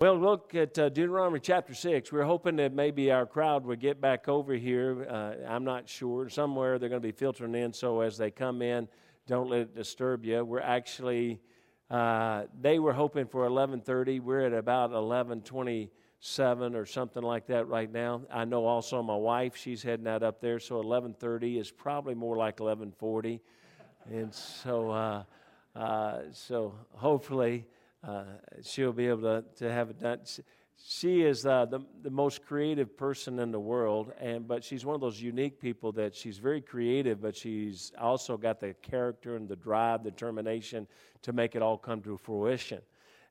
Well, look at uh, Deuteronomy chapter 6. We're hoping that maybe our crowd would get back over here. Uh, I'm not sure. Somewhere they're going to be filtering in, so as they come in, don't let it disturb you. We're actually, uh, they were hoping for 11.30. We're at about 11.27 or something like that right now. I know also my wife, she's heading out up there, so 11.30 is probably more like 11.40. And so, uh, uh, so hopefully uh, she'll be able to, to have it done. She is uh, the, the most creative person in the world, and but she's one of those unique people that she's very creative, but she's also got the character and the drive, determination to make it all come to fruition.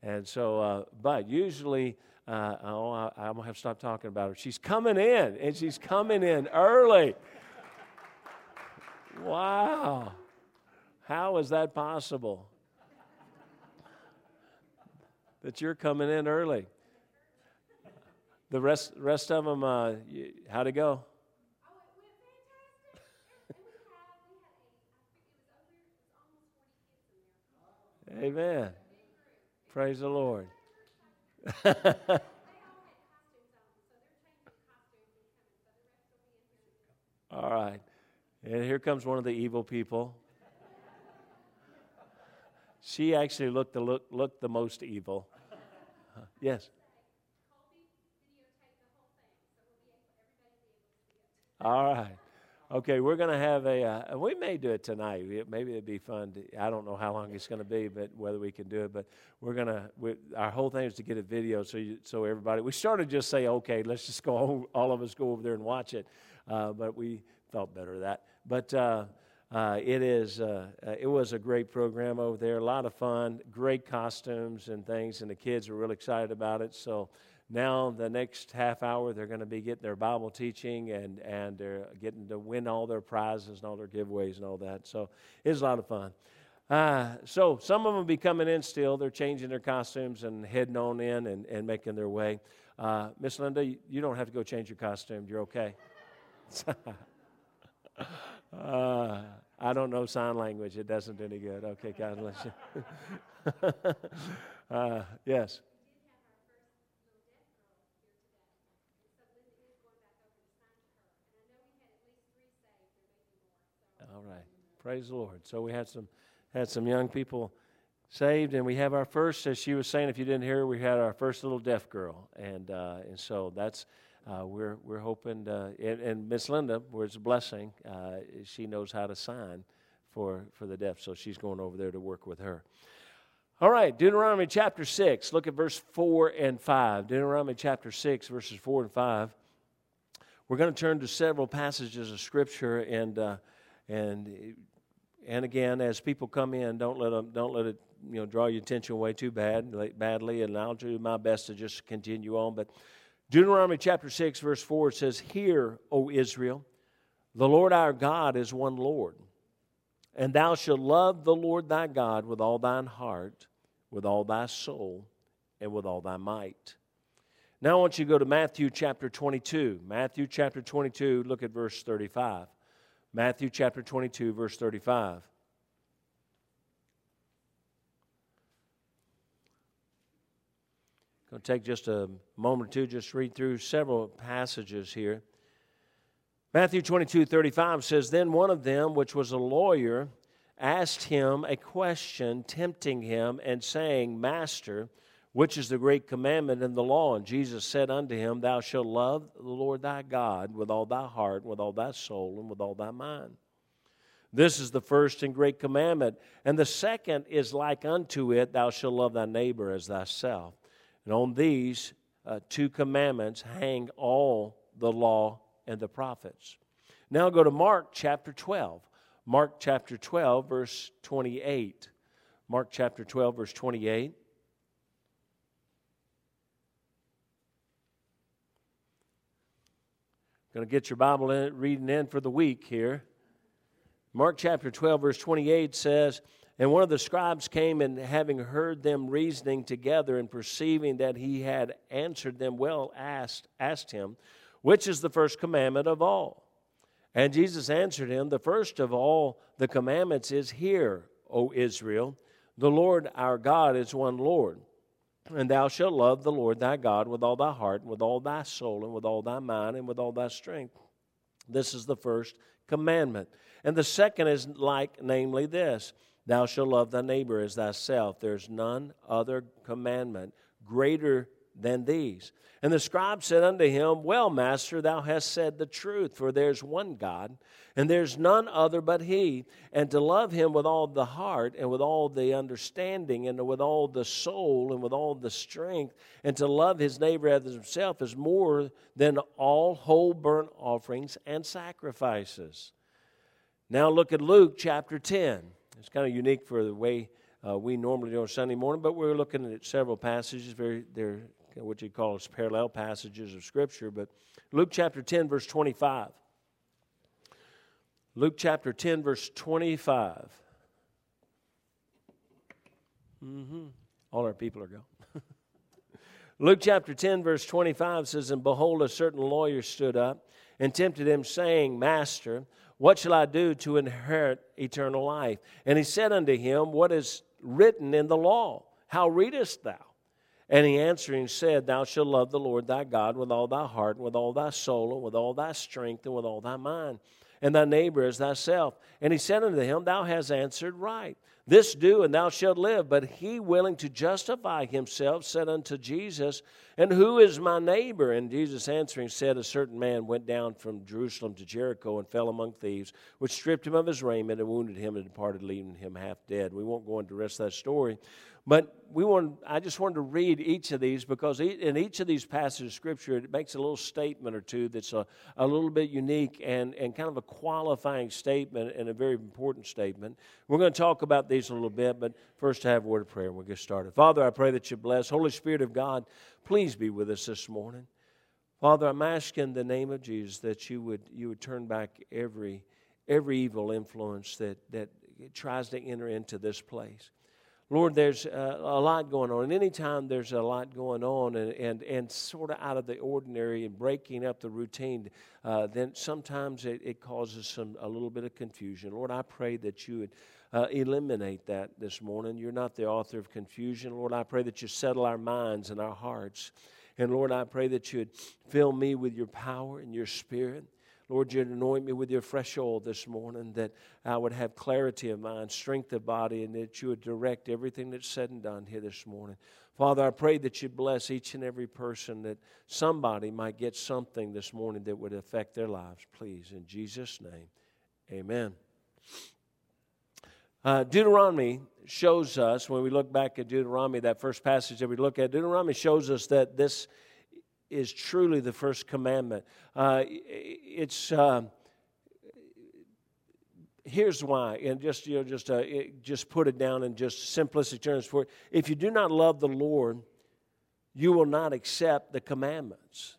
And so, uh, but usually, uh, oh, I, I'm gonna have to stop talking about her. She's coming in, and she's coming in early. Wow, how is that possible? That you're coming in early. The rest, rest of them, uh, how'd it go? Amen. Praise the Lord. All right. And here comes one of the evil people. She actually looked the, look, looked the most evil. Uh, yes. All right. Okay, we're going to have a. Uh, we may do it tonight. Maybe it'd be fun. To, I don't know how long it's going to be, but whether we can do it. But we're going to. we, Our whole thing is to get a video, so you, so everybody. We started just say, okay, let's just go. All of us go over there and watch it. Uh, but we felt better that. But uh, it is. Uh, uh, it was a great program over there. A lot of fun. Great costumes and things, and the kids are really excited about it. So now the next half hour they're going to be getting their Bible teaching and and they're getting to win all their prizes and all their giveaways and all that. So it's a lot of fun. Uh, so some of them will be coming in still. They're changing their costumes and heading on in and, and making their way. Uh, Miss Linda, you don't have to go change your costume. You're okay. Uh, I don't know sign language. It doesn't do any good. Okay, God bless you. uh, yes. All right. Praise the Lord. So we had some had some young people saved, and we have our first, as she was saying, if you didn't hear, we had our first little deaf girl, and uh, and so that's uh, we're, we're hoping, to, and, and Miss Linda where it's a blessing. Uh, she knows how to sign for, for the deaf, so she's going over there to work with her. All right, Deuteronomy chapter 6. Look at verse 4 and 5. Deuteronomy chapter 6, verses 4 and 5. We're going to turn to several passages of Scripture, and, uh, and, and again, as people come in, don't let, them, don't let it you know, draw your attention away too bad, badly, and I'll do my best to just continue on. But Deuteronomy chapter 6, verse 4 says, Hear, O Israel, the Lord our God is one Lord. And thou shalt love the Lord thy God with all thine heart, with all thy soul, and with all thy might. Now I want you to go to Matthew chapter 22. Matthew chapter 22, look at verse 35. Matthew chapter 22, verse 35. Going to take just a moment or two, just read through several passages here. Matthew 22 35 says, Then one of them, which was a lawyer, asked him a question, tempting him, and saying, Master, which is the great commandment in the law? And Jesus said unto him, Thou shalt love the Lord thy God with all thy heart, with all thy soul, and with all thy mind. This is the first and great commandment. And the second is like unto it, Thou shalt love thy neighbor as thyself. And on these uh, two commandments hang all the law and the prophets. Now go to Mark chapter 12. Mark chapter 12, verse 28. Mark chapter 12, verse 28. Going to get your Bible in, reading in for the week here. Mark chapter 12, verse 28 says, and one of the scribes came and having heard them reasoning together and perceiving that he had answered them well, asked, asked him, Which is the first commandment of all? And Jesus answered him, The first of all the commandments is, Hear, O Israel, the Lord our God is one Lord. And thou shalt love the Lord thy God with all thy heart, and with all thy soul, and with all thy mind, and with all thy strength. This is the first commandment. And the second is like, namely, this Thou shalt love thy neighbor as thyself. There's none other commandment greater than these. And the scribe said unto him, Well, master, thou hast said the truth, for there's one God, and there's none other but He. And to love Him with all the heart, and with all the understanding, and with all the soul, and with all the strength, and to love His neighbor as Himself is more than all whole burnt offerings and sacrifices. Now look at Luke chapter 10. It's kind of unique for the way uh, we normally do on Sunday morning, but we're looking at several passages. Very, they're what you call parallel passages of Scripture. But Luke chapter 10, verse 25. Luke chapter 10, verse 25. Mm-hmm. All our people are gone. Luke chapter 10, verse 25 says, And behold, a certain lawyer stood up and tempted him, saying, Master, what shall I do to inherit eternal life? And he said unto him, What is written in the law? How readest thou? And he answering said, Thou shalt love the Lord thy God with all thy heart, and with all thy soul, and with all thy strength, and with all thy mind, and thy neighbor as thyself. And he said unto him, Thou hast answered right. This do, and thou shalt live. But he, willing to justify himself, said unto Jesus, And who is my neighbor? And Jesus answering said, A certain man went down from Jerusalem to Jericho and fell among thieves, which stripped him of his raiment and wounded him and departed, leaving him half dead. We won't go into the rest of that story. But we want, I just wanted to read each of these because in each of these passages of Scripture, it makes a little statement or two that's a, a little bit unique and, and kind of a qualifying statement and a very important statement. We're going to talk about these a little bit, but first I have a word of prayer and we'll get started. Father, I pray that you bless. Holy Spirit of God, please be with us this morning. Father, I'm asking in the name of Jesus that you would, you would turn back every, every evil influence that, that tries to enter into this place. Lord, there's uh, a lot going on. And anytime there's a lot going on and, and, and sort of out of the ordinary and breaking up the routine, uh, then sometimes it, it, causes some a little bit of confusion. Lord, I pray that you would uh, eliminate that this morning. You're not the author of confusion. Lord, I pray that you settle our minds and our hearts. And Lord, I pray that you would fill me with your power and your spirit. Lord, you'd anoint me with your fresh oil this morning, that I would have clarity of mind, strength of body, and that you would direct everything that's said and done here this morning. Father, I pray that you'd bless each and every person, that somebody might get something this morning that would affect their lives. Please, in Jesus' name, amen. Uh, Deuteronomy shows us, when we look back at Deuteronomy, that first passage that we look at, Deuteronomy shows us that this is truly the first commandment. Uh, it's uh, here's why, and just you know, just uh, just put it down in just simplistic terms. For it. if you do not love the Lord, you will not accept the commandments.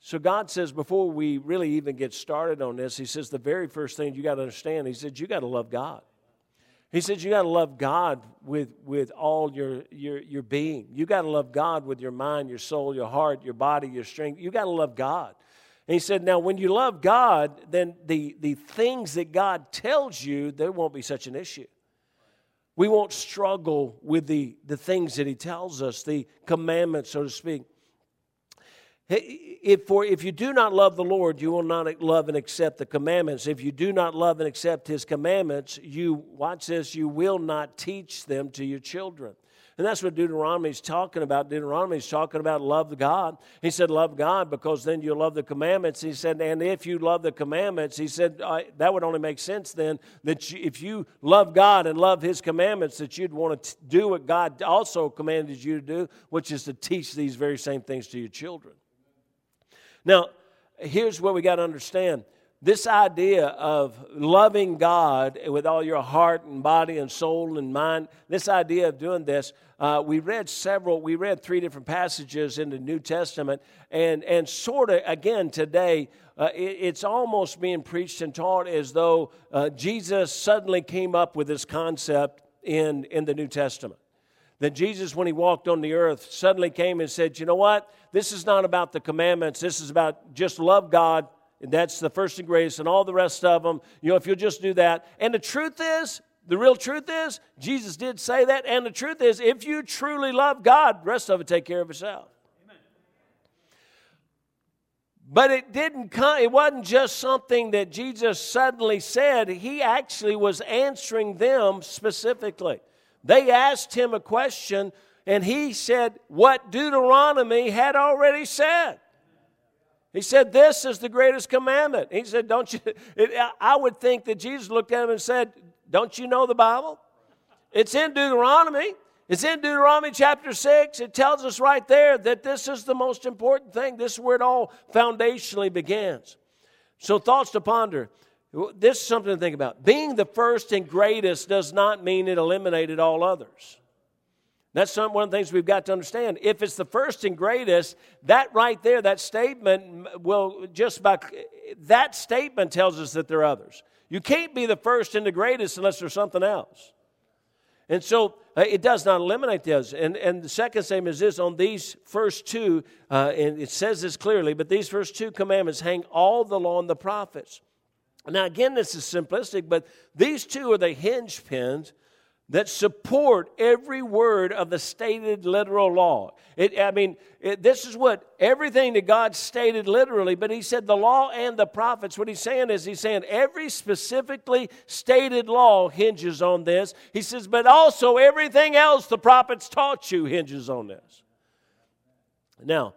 So God says before we really even get started on this, He says the very first thing you got to understand. He said you got to love God. He says you got to love God with, with all your, your, your being. You got to love God with your mind, your soul, your heart, your body, your strength. You got to love God. And he said, now when you love God, then the, the things that God tells you, there won't be such an issue. We won't struggle with the, the things that he tells us, the commandments, so to speak. If, for, if you do not love the Lord, you will not love and accept the commandments. If you do not love and accept his commandments, you, watch this, you will not teach them to your children. And that's what Deuteronomy is talking about. Deuteronomy is talking about love God. He said, Love God because then you'll love the commandments. He said, And if you love the commandments, he said, that would only make sense then that you, if you love God and love his commandments, that you'd want to do what God also commanded you to do, which is to teach these very same things to your children. Now, here's what we got to understand this idea of loving God with all your heart and body and soul and mind, this idea of doing this, uh, we read several, we read three different passages in the New Testament, and, and sort of, again, today, uh, it, it's almost being preached and taught as though uh, Jesus suddenly came up with this concept in, in the New Testament that Jesus, when he walked on the earth, suddenly came and said, You know what? This is not about the commandments. This is about just love God. And that's the first and greatest, and all the rest of them. You know, if you'll just do that. And the truth is, The real truth is, Jesus did say that, and the truth is, if you truly love God, the rest of it take care of itself. But it didn't come, it wasn't just something that Jesus suddenly said. He actually was answering them specifically. They asked him a question, and he said what Deuteronomy had already said. He said, This is the greatest commandment. He said, Don't you? It, I would think that Jesus looked at him and said, Don't you know the Bible? It's in Deuteronomy. It's in Deuteronomy chapter 6. It tells us right there that this is the most important thing. This is where it all foundationally begins. So, thoughts to ponder. This is something to think about. Being the first and greatest does not mean it eliminated all others. That's some, one of the things we've got to understand. If it's the first and greatest, that right there, that statement will just by that statement tells us that there are others. You can't be the first and the greatest unless there's something else. And so uh, it does not eliminate those. And, and the second statement is this on these first two, uh, and it says this clearly, but these first two commandments hang all the law and the prophets. Now, again, this is simplistic, but these two are the hinge pins that support every word of the stated literal law. It, I mean, it, this is what everything that God stated literally, but He said the law and the prophets. What He's saying is, He's saying every specifically stated law hinges on this. He says, but also everything else the prophets taught you hinges on this. Now,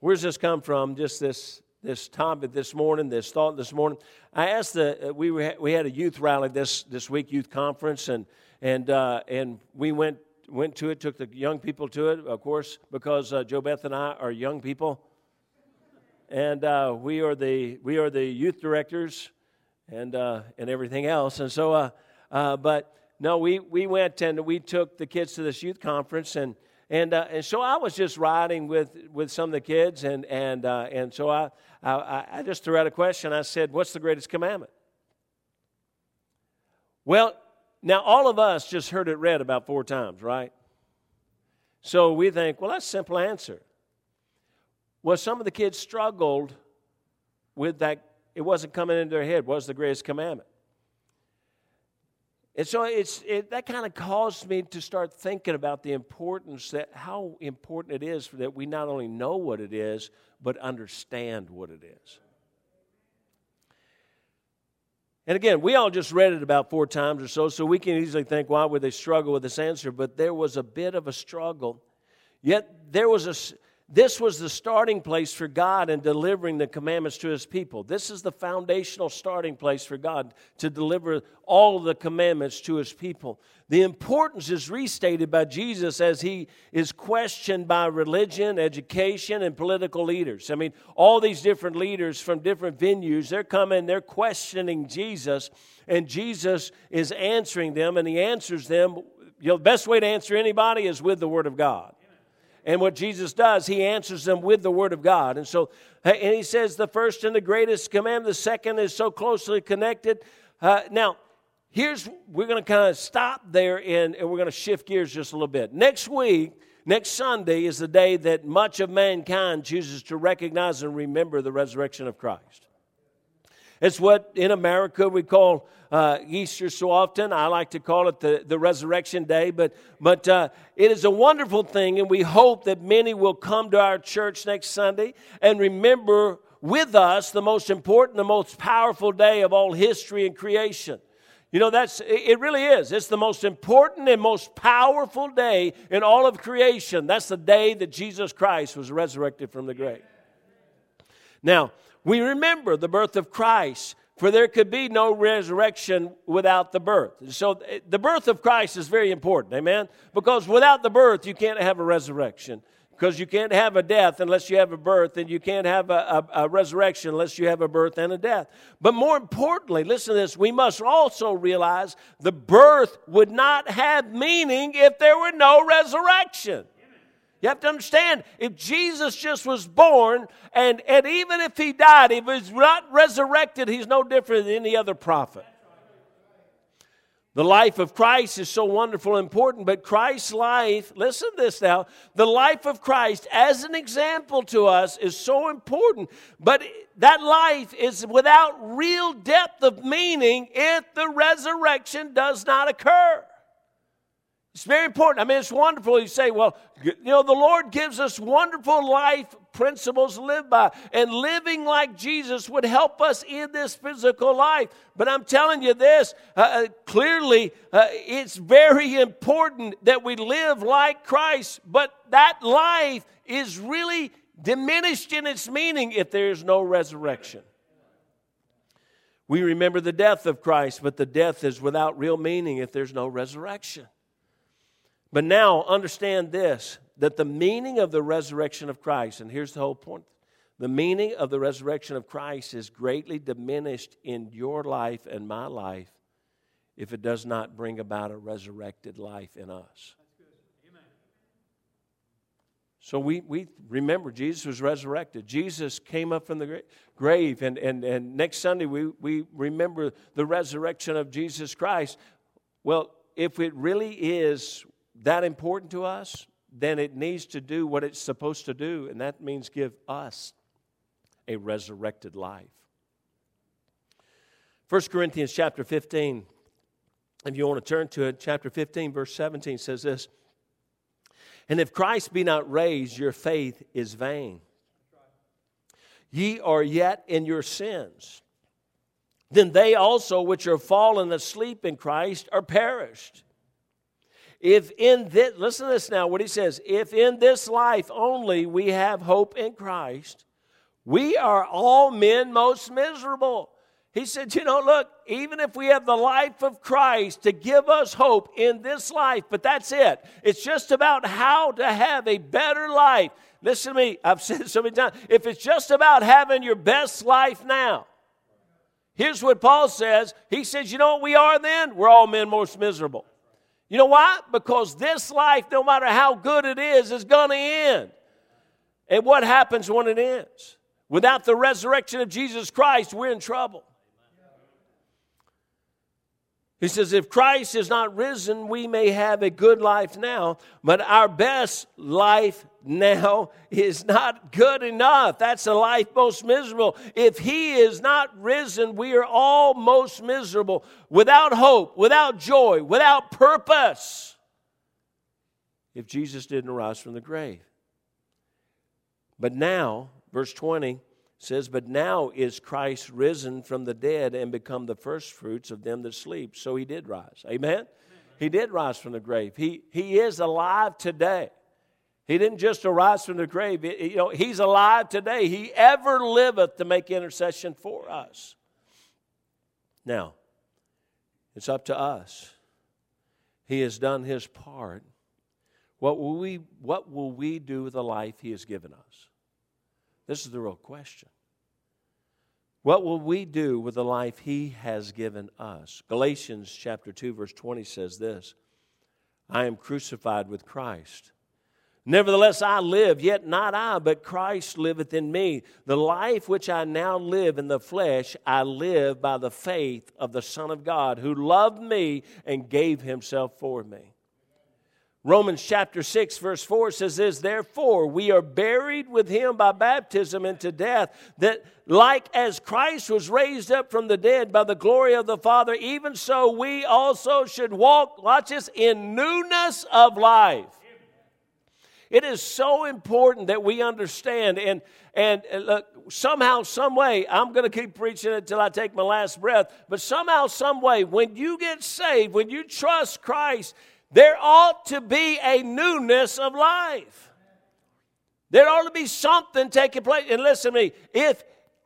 where's this come from? Just this this topic this morning, this thought this morning. I asked the uh, we were, we had a youth rally this this week, youth conference, and and uh, and we went went to it, took the young people to it, of course, because uh, Joe Beth and I are young people, and uh, we are the we are the youth directors, and uh, and everything else, and so uh, but no, we we went and we took the kids to this youth conference and. And, uh, and so I was just riding with, with some of the kids, and, and, uh, and so I, I, I just threw out a question. I said, What's the greatest commandment? Well, now all of us just heard it read about four times, right? So we think, Well, that's a simple answer. Well, some of the kids struggled with that. It wasn't coming into their head. What's the greatest commandment? And so it's, it, that kind of caused me to start thinking about the importance that how important it is that we not only know what it is, but understand what it is. And again, we all just read it about four times or so, so we can easily think, why would they struggle with this answer? But there was a bit of a struggle. Yet there was a this was the starting place for God in delivering the commandments to his people. This is the foundational starting place for God to deliver all the commandments to his people. The importance is restated by Jesus as he is questioned by religion, education, and political leaders. I mean, all these different leaders from different venues, they're coming, they're questioning Jesus, and Jesus is answering them, and he answers them. You know, the best way to answer anybody is with the Word of God. And what Jesus does, he answers them with the word of God. And so, and he says the first and the greatest commandment, the second is so closely connected. Uh, now, here's, we're going to kind of stop there and, and we're going to shift gears just a little bit. Next week, next Sunday is the day that much of mankind chooses to recognize and remember the resurrection of Christ. It's what in America we call uh, Easter so often. I like to call it the, the resurrection day, but, but uh, it is a wonderful thing, and we hope that many will come to our church next Sunday and remember with us the most important, the most powerful day of all history and creation. You know, that's it really is. It's the most important and most powerful day in all of creation. That's the day that Jesus Christ was resurrected from the grave. Now, we remember the birth of Christ, for there could be no resurrection without the birth. So eh, the birth of Christ is very important, amen? Because without the birth, you can't have a resurrection. Because you can't have a death unless you have a birth, and you can't have a, a, a resurrection unless you have a birth and a death. But more importantly, listen to this we must also realize the birth would not have meaning if there were no resurrection. You have to understand, if Jesus just was born, and, and even if he died, if he's not resurrected, he's no different than any other prophet. The life of Christ is so wonderful and important, but Christ's life, listen to this now, the life of Christ as an example to us is so important, but that life is without real depth of meaning if the resurrection does not occur. It's very important. I mean, it's wonderful. You say, well, you know, the Lord gives us wonderful life principles to live by. And living like Jesus would help us in this physical life. But I'm telling you this uh, uh, clearly, uh, it's very important that we live like Christ. But that life is really diminished in its meaning if there is no resurrection. We remember the death of Christ, but the death is without real meaning if there's no resurrection. But now understand this that the meaning of the resurrection of Christ, and here's the whole point the meaning of the resurrection of Christ is greatly diminished in your life and my life if it does not bring about a resurrected life in us. So we, we remember Jesus was resurrected. Jesus came up from the grave. And, and, and next Sunday, we, we remember the resurrection of Jesus Christ. Well, if it really is that important to us, then it needs to do what it's supposed to do, and that means give us a resurrected life. 1 Corinthians chapter 15, if you want to turn to it, chapter 15, verse 17 says this And if Christ be not raised, your faith is vain. Ye are yet in your sins. Then they also which are fallen asleep in Christ are perished. If in this, listen to this now, what he says, if in this life only we have hope in Christ, we are all men most miserable. He said, You know, look, even if we have the life of Christ to give us hope in this life, but that's it. It's just about how to have a better life. Listen to me, I've said so many times. If it's just about having your best life now, here's what Paul says. He says, You know what we are then? We're all men most miserable. You know why? Because this life, no matter how good it is, is going to end. And what happens when it ends? Without the resurrection of Jesus Christ, we're in trouble. He says, if Christ is not risen, we may have a good life now, but our best life now is not good enough. That's a life most miserable. If He is not risen, we are all most miserable, without hope, without joy, without purpose. If Jesus didn't rise from the grave. But now, verse 20, says, But now is Christ risen from the dead and become the firstfruits of them that sleep. So he did rise. Amen? Amen? He did rise from the grave. He, he is alive today. He didn't just arise from the grave. You know, he's alive today. He ever liveth to make intercession for us. Now, it's up to us. He has done his part. What will we, what will we do with the life he has given us? This is the real question. What will we do with the life he has given us? Galatians chapter 2 verse 20 says this, I am crucified with Christ. Nevertheless, I live, yet not I, but Christ liveth in me. The life which I now live in the flesh, I live by the faith of the Son of God, who loved me and gave himself for me. Romans chapter 6, verse 4 says this Therefore, we are buried with him by baptism into death, that like as Christ was raised up from the dead by the glory of the Father, even so we also should walk, watch this, in newness of life. It is so important that we understand and and uh, look, somehow, some way, I'm going to keep preaching it until I take my last breath. But somehow, some way, when you get saved, when you trust Christ, there ought to be a newness of life. There ought to be something taking place. And listen to me, if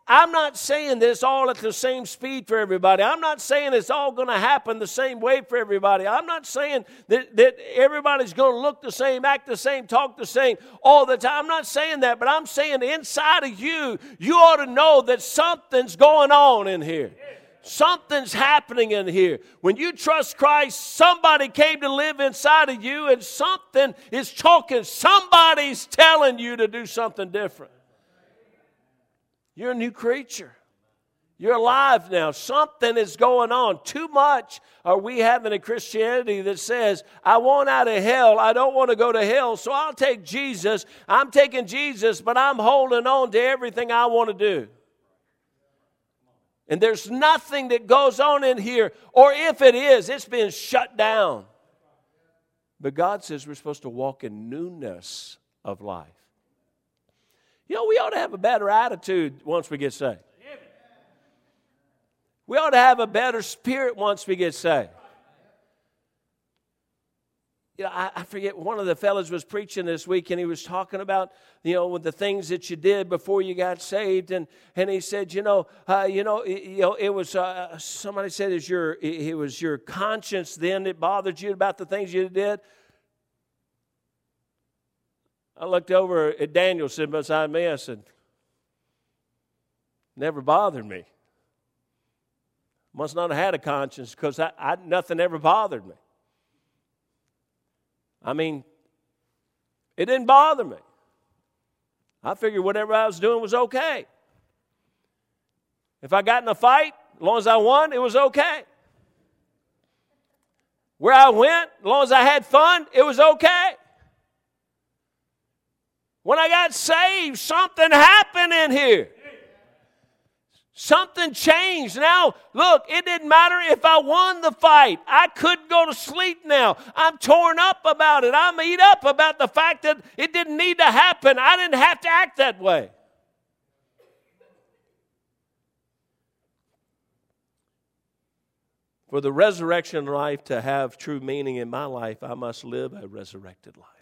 I'm not saying this all at the same speed for everybody. I'm not saying it's all going to happen the same way for everybody. I'm not saying that, that everybody's going to look the same, act the same, talk the same all the time. I'm not saying that, but I'm saying inside of you, you ought to know that something's going on in here. Something's happening in here. When you trust Christ, somebody came to live inside of you and something is talking. Somebody's telling you to do something different. You're a new creature. You're alive now. Something is going on. Too much are we having a Christianity that says, I want out of hell. I don't want to go to hell, so I'll take Jesus. I'm taking Jesus, but I'm holding on to everything I want to do. And there's nothing that goes on in here, or if it is, it's been shut down. But God says we're supposed to walk in newness of life. You know, we ought to have a better attitude once we get saved. We ought to have a better spirit once we get saved. You know, I, I, forget one of the fellows was preaching this week and he was talking about you know the things that you did before you got saved and and he said you know uh, you know it, you know it was uh, somebody said it your it was your conscience then that bothered you about the things you did. I looked over at Daniel sitting beside me. I said, "Never bothered me." Must not have had a conscience because I, I, nothing ever bothered me. I mean, it didn't bother me. I figured whatever I was doing was okay. If I got in a fight, as long as I won, it was okay. Where I went, as long as I had fun, it was okay. When I got saved, something happened in here. Something changed. Now, look, it didn't matter if I won the fight. I couldn't go to sleep now. I'm torn up about it. I'm eat up about the fact that it didn't need to happen. I didn't have to act that way. For the resurrection life to have true meaning in my life, I must live a resurrected life.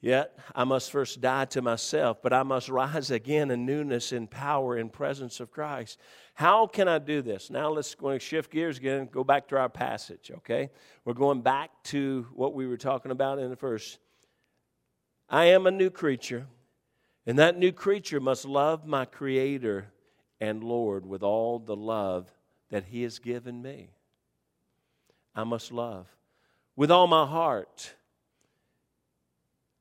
Yet I must first die to myself, but I must rise again in newness, in power, in presence of Christ. How can I do this? Now let's go and shift gears again, go back to our passage, okay? We're going back to what we were talking about in the first. I am a new creature, and that new creature must love my Creator and Lord with all the love that He has given me. I must love with all my heart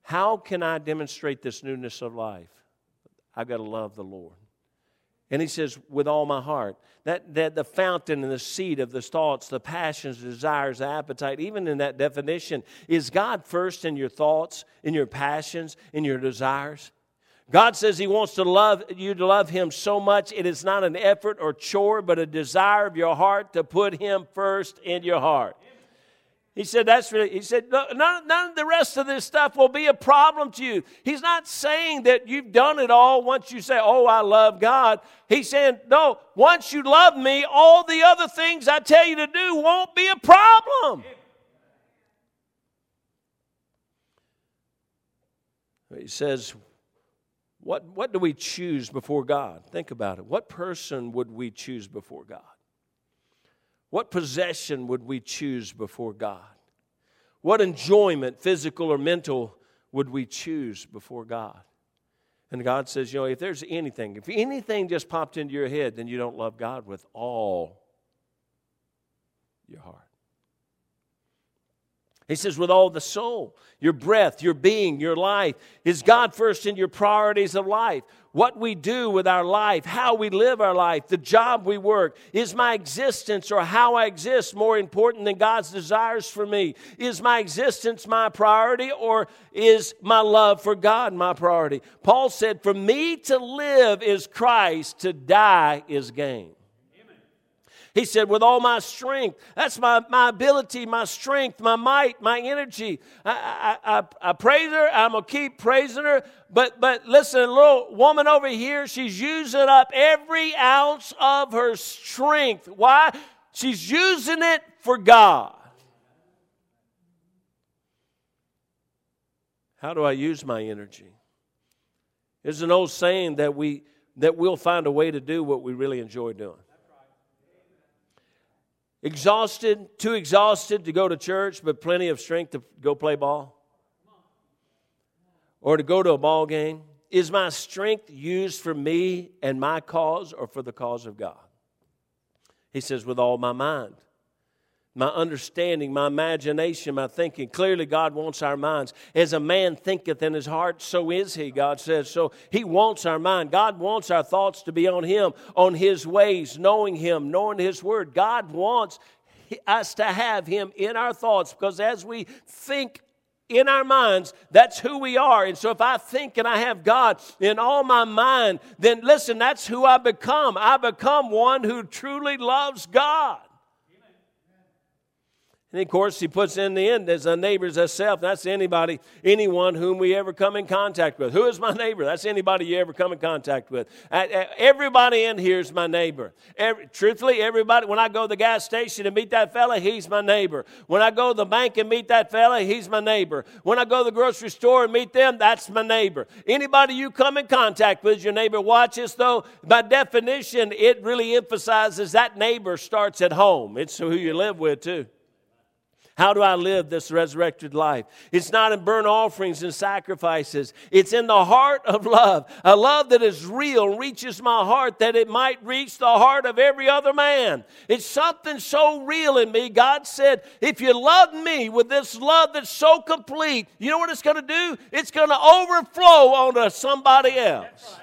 how can I demonstrate this newness of life? I've got to love the Lord. And he says, with all my heart. That, that the fountain and the seed of the thoughts, the passions, the desires, the appetite, even in that definition, is God first in your thoughts, in your passions, in your desires? God says He wants to love you to love Him so much it is not an effort or chore, but a desire of your heart to put Him first in your heart. He said, That's really, he said, none, none of the rest of this stuff will be a problem to you. He's not saying that you've done it all once you say, Oh, I love God. He's saying, No, once you love me, all the other things I tell you to do won't be a problem. He says, what, what do we choose before God? Think about it. What person would we choose before God? What possession would we choose before God? What enjoyment, physical or mental, would we choose before God? And God says, you know, if there's anything, if anything just popped into your head, then you don't love God with all your heart. He says, with all the soul, your breath, your being, your life. Is God first in your priorities of life? What we do with our life, how we live our life, the job we work. Is my existence or how I exist more important than God's desires for me? Is my existence my priority or is my love for God my priority? Paul said, For me to live is Christ, to die is gain. He said, with all my strength. That's my, my ability, my strength, my might, my energy. I, I, I, I praise her. I'm going to keep praising her. But, but listen, a little woman over here, she's using up every ounce of her strength. Why? She's using it for God. How do I use my energy? There's an old saying that we that we'll find a way to do what we really enjoy doing exhausted, too exhausted to go to church, but plenty of strength to go play ball? Or to go to a ball game? Is my strength used for me and my cause or for the cause of God? He says, with all my mind. My understanding, my imagination, my thinking. Clearly, God wants our minds. As a man thinketh in his heart, so is he, God says. So he wants our mind. God wants our thoughts to be on him, on his ways, knowing him, knowing his word. God wants us to have him in our thoughts because as we think in our minds, that's who we are. And so if I think and I have God in all my mind, then listen, that's who I become. I become one who truly loves God. And of course, he puts in the end as a neighbor's as a self. That's anybody, anyone whom we ever come in contact with. Who is my neighbor? That's anybody you ever come in contact with. Everybody in here is my neighbor. Every, truthfully, everybody, when I go to the gas station and meet that fella, he's my neighbor. When I go to the bank and meet that fella, he's my neighbor. When I go to the grocery store and meet them, that's my neighbor. Anybody you come in contact with, your neighbor. Watch this though. By definition, it really emphasizes that neighbor starts at home. It's who you live with, too. How do I live this resurrected life? It's not in burnt offerings and sacrifices. It's in the heart of love, a love that is real, reaches my heart that it might reach the heart of every other man. It's something so real in me. God said, if you love me with this love that's so complete, you know what it's going to do? It's going to overflow onto somebody else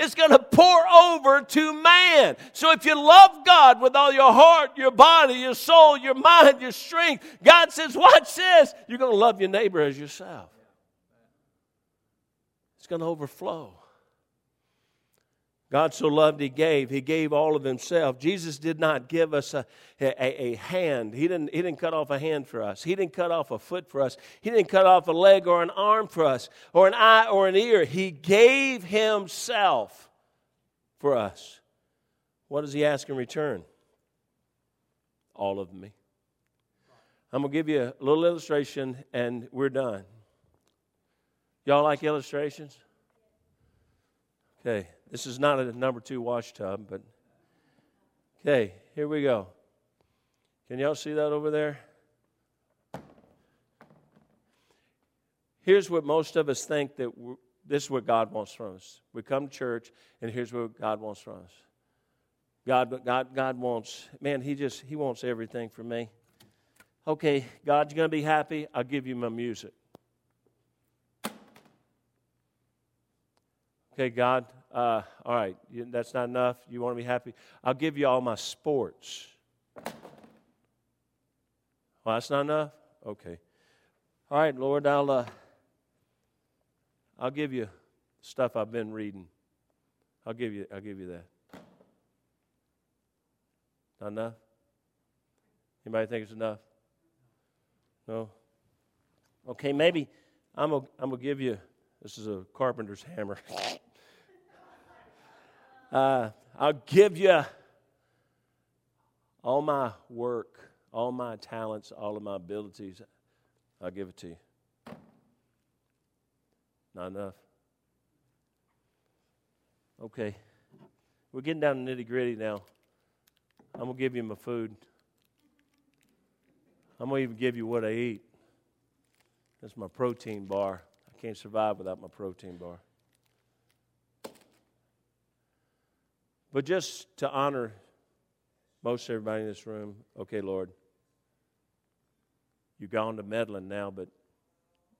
is going to pour over to man. So if you love God with all your heart, your body, your soul, your mind, your strength, God says, Watch this. You're going to love your neighbor as yourself. It's going to overflow. God so loved, He gave. He gave all of Himself. Jesus did not give us a, a, a, hand. He didn't, he didn't cut off a hand for us. He didn't cut off a foot for us. He didn't cut off a leg or an arm for us, or an eye or an ear. He gave Himself for us. What does He ask in return? All of me. I'm going to give you a little illustration and we're done. Y'all like illustrations? Okay. This is not a number two wash tub, but okay, here we go. Can y'all see that over there? Here's what most of us think that this is what God wants from us. We come to church, and here's what God wants from us. God, God, God wants, man, He just He wants everything from me. Okay, God's gonna be happy. I'll give you my music. Okay, God, uh, all right, that's not enough. You want to be happy? I'll give you all my sports. Well, that's not enough? Okay. All right, Lord, I'll, uh, I'll give you stuff I've been reading. I'll give you, I'll give you that. Not enough? Anybody think it's enough? No? Okay, maybe I'm going to give you, this is a carpenter's hammer. Uh, I'll give you all my work, all my talents, all of my abilities. I'll give it to you. Not enough. Okay. We're getting down to nitty gritty now. I'm going to give you my food. I'm going to even give you what I eat. That's my protein bar. I can't survive without my protein bar. But just to honor most everybody in this room, okay, Lord, you've gone to meddling now, but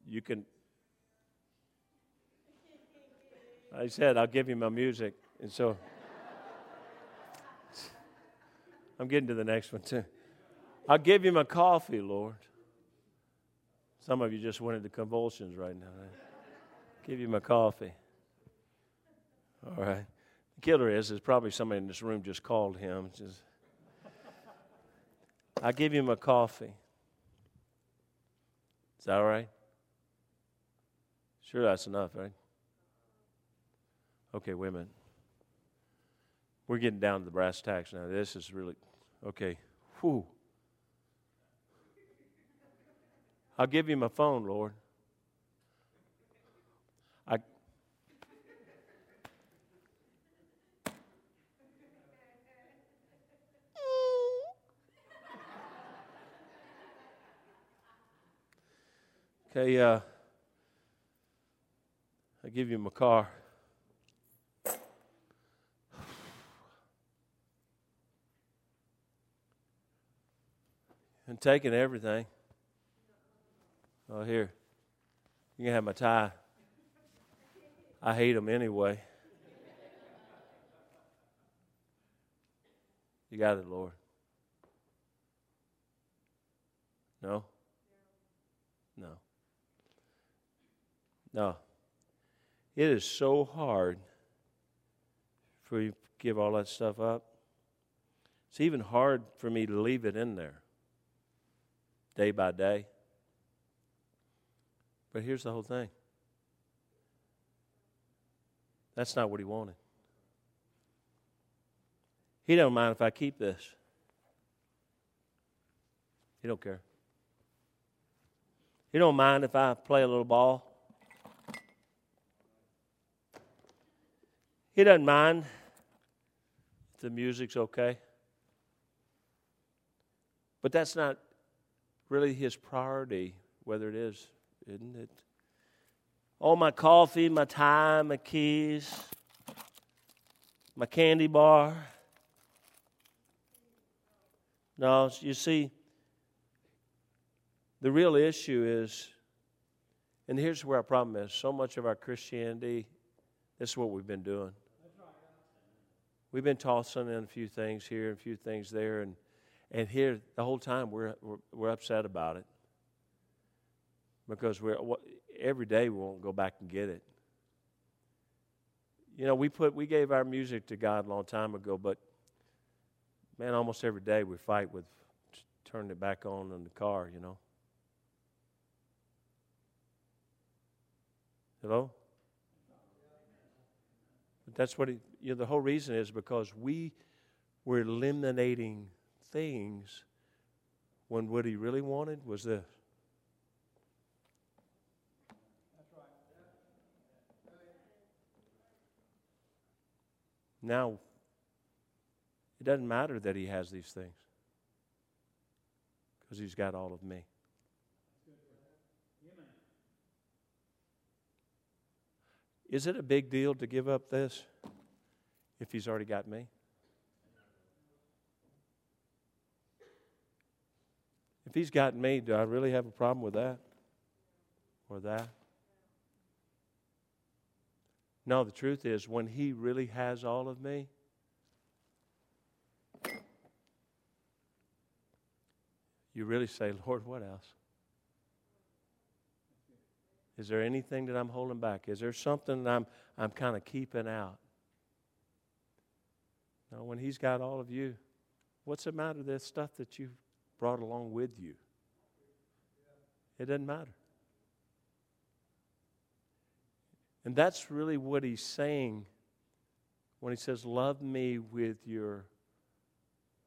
you can. I said, I'll give you my music. And so I'm getting to the next one, too. I'll give you my coffee, Lord. Some of you just went into convulsions right now. I'll give you my coffee. All right. The killer is, is probably somebody in this room just called him. Just, I give him a coffee. Is that all right? Sure, that's enough, right? Okay, women. We're getting down to the brass tacks now. This is really, okay. Whew. I'll give you my phone, Lord. Okay, uh, I give you my car. and taking everything. Oh, here. You can have my tie. I hate them anyway. You got it, Lord. No? No. No. It is so hard for you to give all that stuff up. It's even hard for me to leave it in there day by day. But here's the whole thing that's not what he wanted. He don't mind if I keep this. He don't care. He don't mind if I play a little ball. He doesn't mind if the music's okay. But that's not really his priority, whether it is, isn't it? All my coffee, my time, my keys, my candy bar. No, you see, the real issue is, and here's where our problem is so much of our Christianity, this is what we've been doing. We've been tossing in a few things here and a few things there, and, and here the whole time we're, we're, we're upset about it because we're every day we won't go back and get it. You know, we put we gave our music to God a long time ago, but man, almost every day we fight with turning it back on in the car, you know. Hello? But that's what he, you know, the whole reason is because we were eliminating things when what he really wanted was this. Now, it doesn't matter that he has these things because he's got all of me. Is it a big deal to give up this if he's already got me? If he's got me, do I really have a problem with that? Or that? No, the truth is, when he really has all of me, you really say, Lord, what else? Is there anything that I'm holding back? Is there something that I'm, I'm kind of keeping out? Now, when He's got all of you, what's the matter? With stuff that you've brought along with you. It doesn't matter. And that's really what He's saying when He says, Love me with your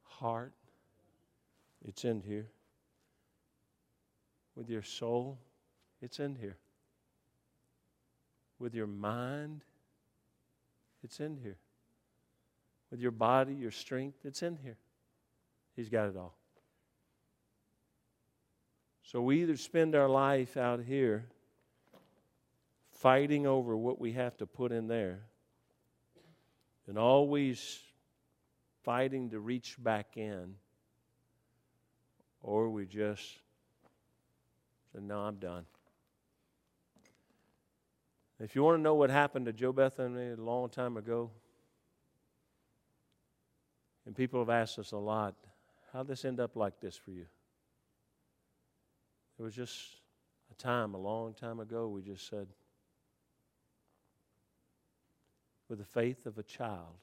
heart. It's in here with your soul, it's in here. With your mind, it's in here. With your body, your strength, it's in here. He's got it all. So we either spend our life out here fighting over what we have to put in there and always fighting to reach back in, or we just said, No, I'm done. If you want to know what happened to Joe Bethany a long time ago, and people have asked us a lot, how did this end up like this for you? It was just a time, a long time ago, we just said, with the faith of a child.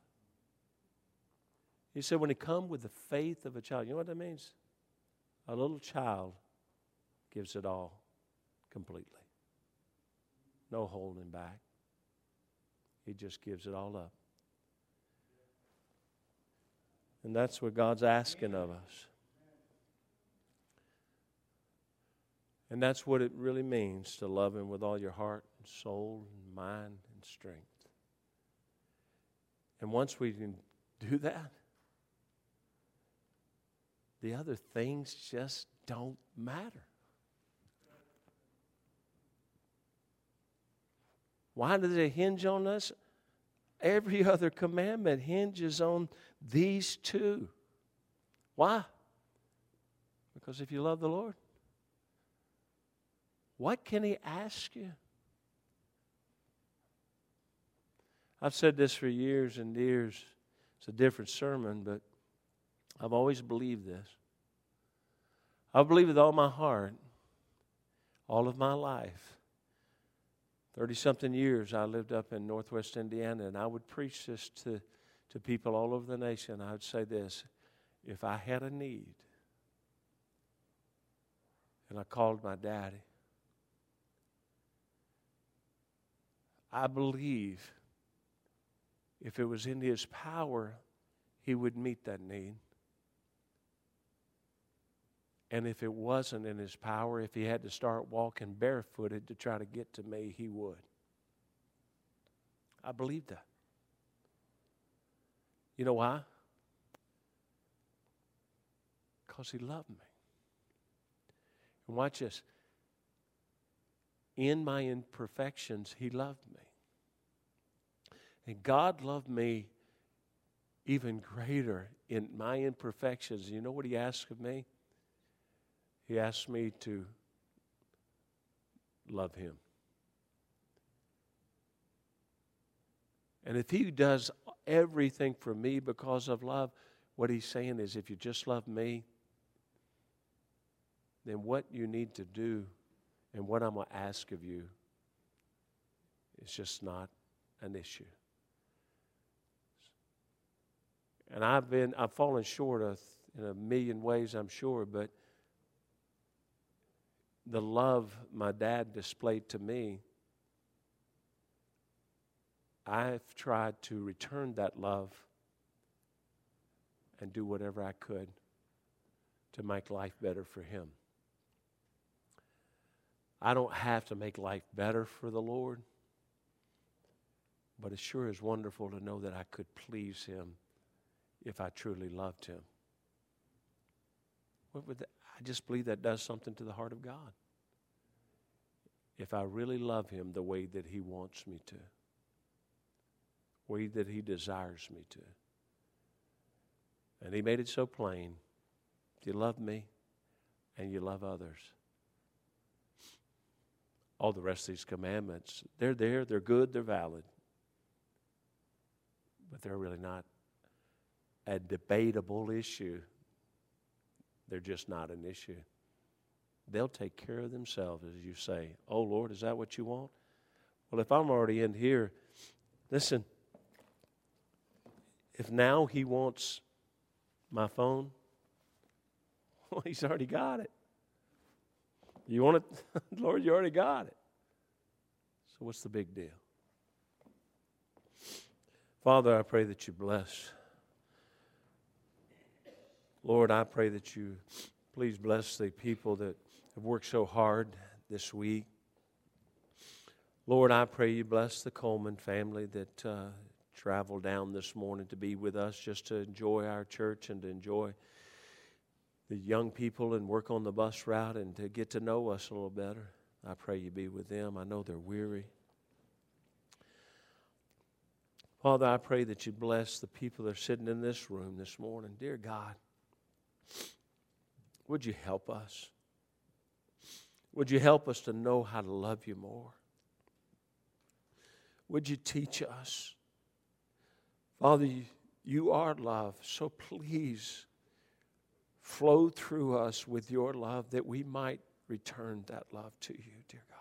He said, when he come with the faith of a child, you know what that means? A little child gives it all completely. No holding back. He just gives it all up. And that's what God's asking of us. And that's what it really means to love Him with all your heart and soul and mind and strength. And once we can do that, the other things just don't matter. Why does it hinge on us? Every other commandment hinges on these two. Why? Because if you love the Lord, what can He ask you? I've said this for years and years. It's a different sermon, but I've always believed this. I believe with all my heart, all of my life. 30 something years I lived up in northwest Indiana, and I would preach this to, to people all over the nation. I would say this if I had a need, and I called my daddy, I believe if it was in his power, he would meet that need. And if it wasn't in his power, if he had to start walking barefooted to try to get to me, he would. I believe that. You know why? Because he loved me. And watch this. In my imperfections, he loved me. And God loved me even greater in my imperfections. You know what He asked of me? He asked me to love Him. And if He does everything for me because of love, what He's saying is if you just love me, then what you need to do and what I'm going to ask of you is just not an issue. And I've been, I've fallen short of in a million ways, I'm sure, but the love my dad displayed to me, I've tried to return that love and do whatever I could to make life better for him. I don't have to make life better for the Lord, but it sure is wonderful to know that I could please him if I truly loved him. What would that, I just believe that does something to the heart of God. If I really love him the way that he wants me to, way that he desires me to. And he made it so plain. You love me and you love others, all the rest of these commandments, they're there, they're good, they're valid. But they're really not a debatable issue. They're just not an issue. They'll take care of themselves, as you say. Oh, Lord, is that what you want? Well, if I'm already in here, listen, if now He wants my phone, well, He's already got it. You want it? Lord, you already got it. So, what's the big deal? Father, I pray that you bless Lord, I pray that you please bless the people that have worked so hard this week. Lord, I pray you bless the Coleman family that uh, traveled down this morning to be with us just to enjoy our church and to enjoy the young people and work on the bus route and to get to know us a little better. I pray you be with them. I know they're weary. Father, I pray that you bless the people that are sitting in this room this morning. Dear God, would you help us? Would you help us to know how to love you more? Would you teach us? Father, you are love, so please flow through us with your love that we might return that love to you, dear God.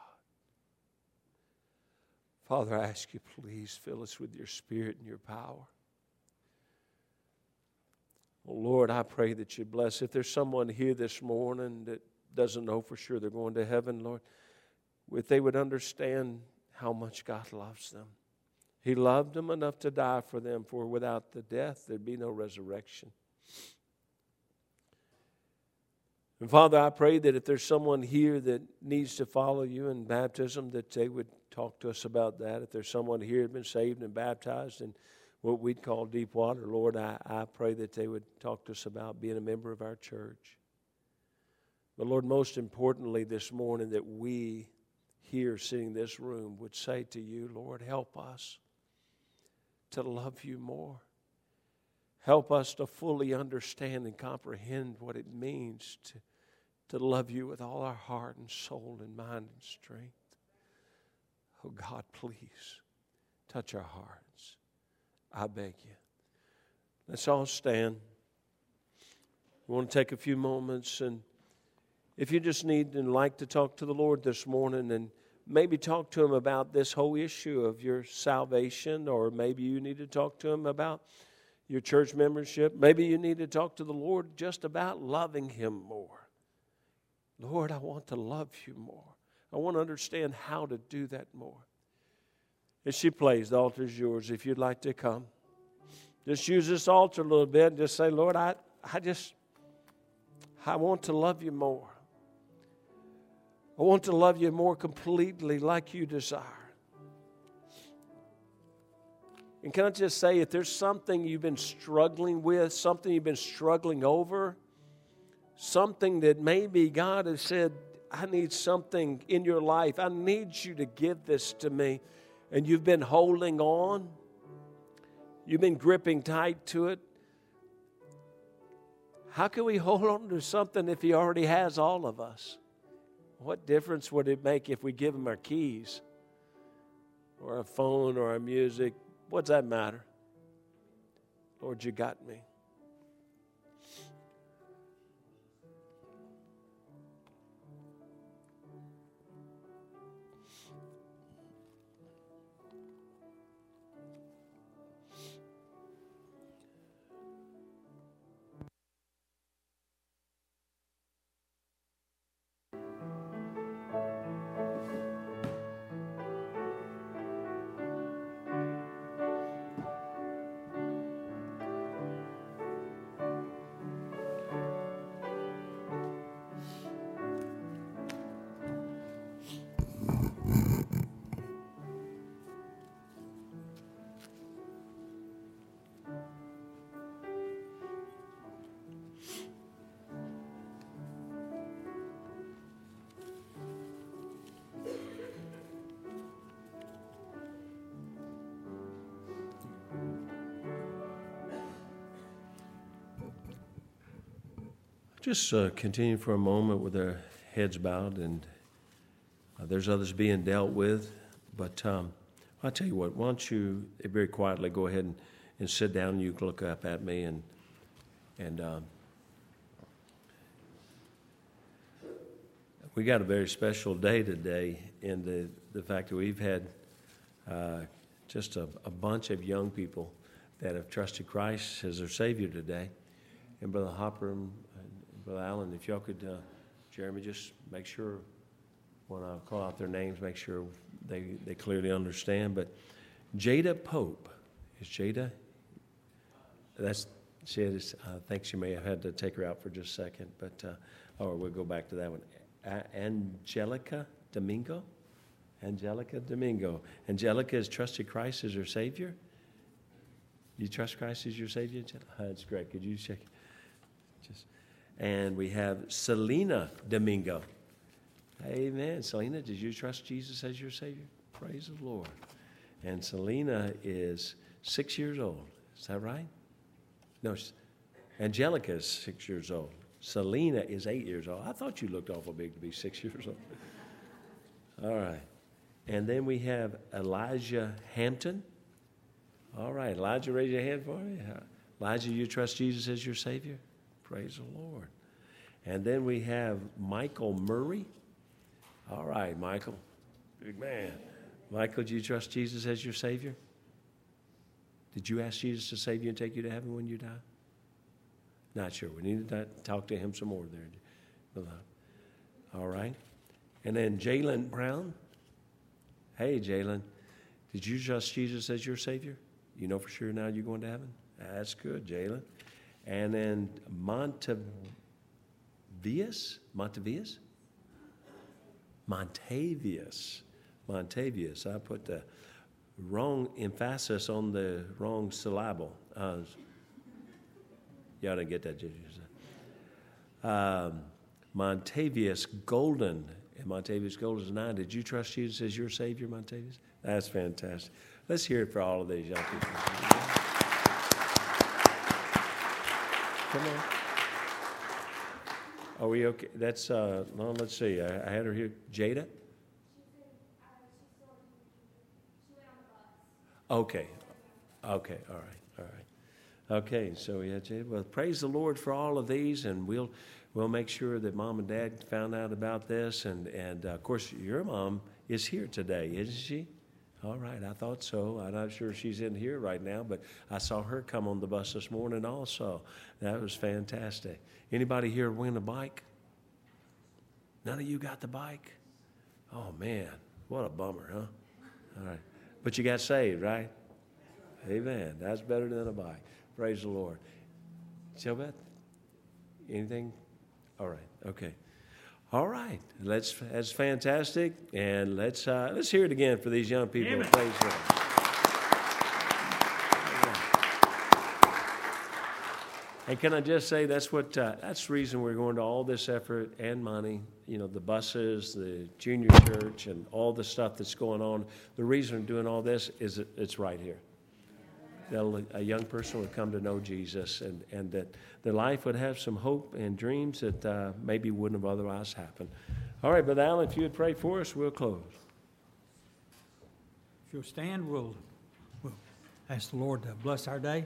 Father, I ask you, please fill us with your spirit and your power. Well, Lord, I pray that you bless. If there's someone here this morning that doesn't know for sure they're going to heaven, Lord, if they would understand how much God loves them. He loved them enough to die for them, for without the death, there'd be no resurrection. And Father, I pray that if there's someone here that needs to follow you in baptism, that they would talk to us about that. If there's someone here who's been saved and baptized and what we'd call deep water. Lord, I, I pray that they would talk to us about being a member of our church. But Lord, most importantly this morning, that we here sitting in this room would say to you, Lord, help us to love you more. Help us to fully understand and comprehend what it means to, to love you with all our heart and soul and mind and strength. Oh God, please touch our hearts. I beg you. Let's all stand. We want to take a few moments and if you just need and like to talk to the Lord this morning and maybe talk to him about this whole issue of your salvation, or maybe you need to talk to him about your church membership. Maybe you need to talk to the Lord just about loving him more. Lord, I want to love you more. I want to understand how to do that more. As she plays, the altar is yours if you'd like to come. Just use this altar a little bit and just say, Lord, I, I just, I want to love you more. I want to love you more completely like you desire. And can I just say, if there's something you've been struggling with, something you've been struggling over, something that maybe God has said, I need something in your life, I need you to give this to me, and you've been holding on, you've been gripping tight to it. How can we hold on to something if He already has all of us? What difference would it make if we give him our keys or a phone or our music? What's that matter? Lord, you got me. Just uh, continue for a moment with our heads bowed, and uh, there's others being dealt with. But um, I'll tell you what, why don't you very quietly go ahead and, and sit down? You can look up at me, and, and um, we got a very special day today in the, the fact that we've had uh, just a, a bunch of young people that have trusted Christ as their Savior today. And Brother Hopper Brother Allen, if y'all could, uh, Jeremy, just make sure when I call out their names, make sure they, they clearly understand. But Jada Pope, is Jada? That's she is, I think she may have had to take her out for just a second, but uh, or we'll go back to that one. A- Angelica Domingo, Angelica Domingo. Angelica has trusted Christ as her Savior. You trust Christ as your Savior? That's great. Could you check? Just and we have Selena Domingo. Amen. Selena, did you trust Jesus as your Savior? Praise the Lord. And Selena is six years old. Is that right? No, Angelica is six years old. Selena is eight years old. I thought you looked awful big to be six years old. All right. And then we have Elijah Hampton. All right. Elijah, raise your hand for me. Elijah, you trust Jesus as your Savior? Praise the Lord. And then we have Michael Murray. All right, Michael. Big man. Michael, do you trust Jesus as your Savior? Did you ask Jesus to save you and take you to heaven when you die? Not sure. We need to talk to him some more there. All right. And then Jalen Brown. Hey, Jalen, did you trust Jesus as your Savior? You know for sure now you're going to heaven? That's good, Jalen. And then Montevious, Montevious? Montavious. Montavious. I put the wrong emphasis on the wrong syllable. Uh, y'all didn't get that, did you? Um, Montavious Golden. And Montavious Golden is nine. Did you trust Jesus as your Savior, Montavious? That's fantastic. Let's hear it for all of these young people. Come on. Are we okay? That's, uh, well, let's see, I I had her here, Jada? Okay, okay, all right, all right. Okay, so yeah, Jada, well, praise the Lord for all of these, and we'll, we'll make sure that mom and dad found out about this, and, and uh, of course, your mom is here today, isn't she? All right, I thought so. I'm not sure she's in here right now, but I saw her come on the bus this morning also. That was fantastic. Anybody here win a bike? None of you got the bike? Oh man, what a bummer, huh? All right. But you got saved, right? Amen. That's better than a bike. Praise the Lord. Beth, anything? All right. Okay. All right. Let's. That's fantastic. And let's uh, let's hear it again for these young people. Amen. Praise Lord. And can I just say that's what uh, that's the reason we're going to all this effort and money. You know, the buses, the junior church, and all the stuff that's going on. The reason we're doing all this is it's right here. That a young person would come to know Jesus, and and that their life would have some hope and dreams that uh, maybe wouldn't have otherwise happened. All right, Brother Allen, if you would pray for us, we'll close. If you'll stand, we'll, we'll ask the Lord to bless our day.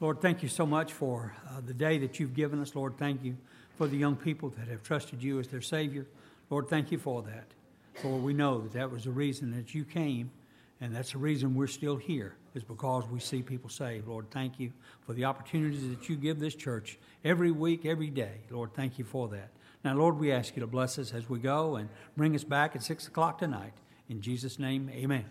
Lord, thank you so much for uh, the day that you've given us. Lord, thank you for the young people that have trusted you as their Savior. Lord, thank you for that. Lord, we know that that was the reason that you came, and that's the reason we're still here, is because we see people saved. Lord, thank you for the opportunities that you give this church every week, every day. Lord, thank you for that. Now, Lord, we ask you to bless us as we go and bring us back at 6 o'clock tonight. In Jesus' name, amen.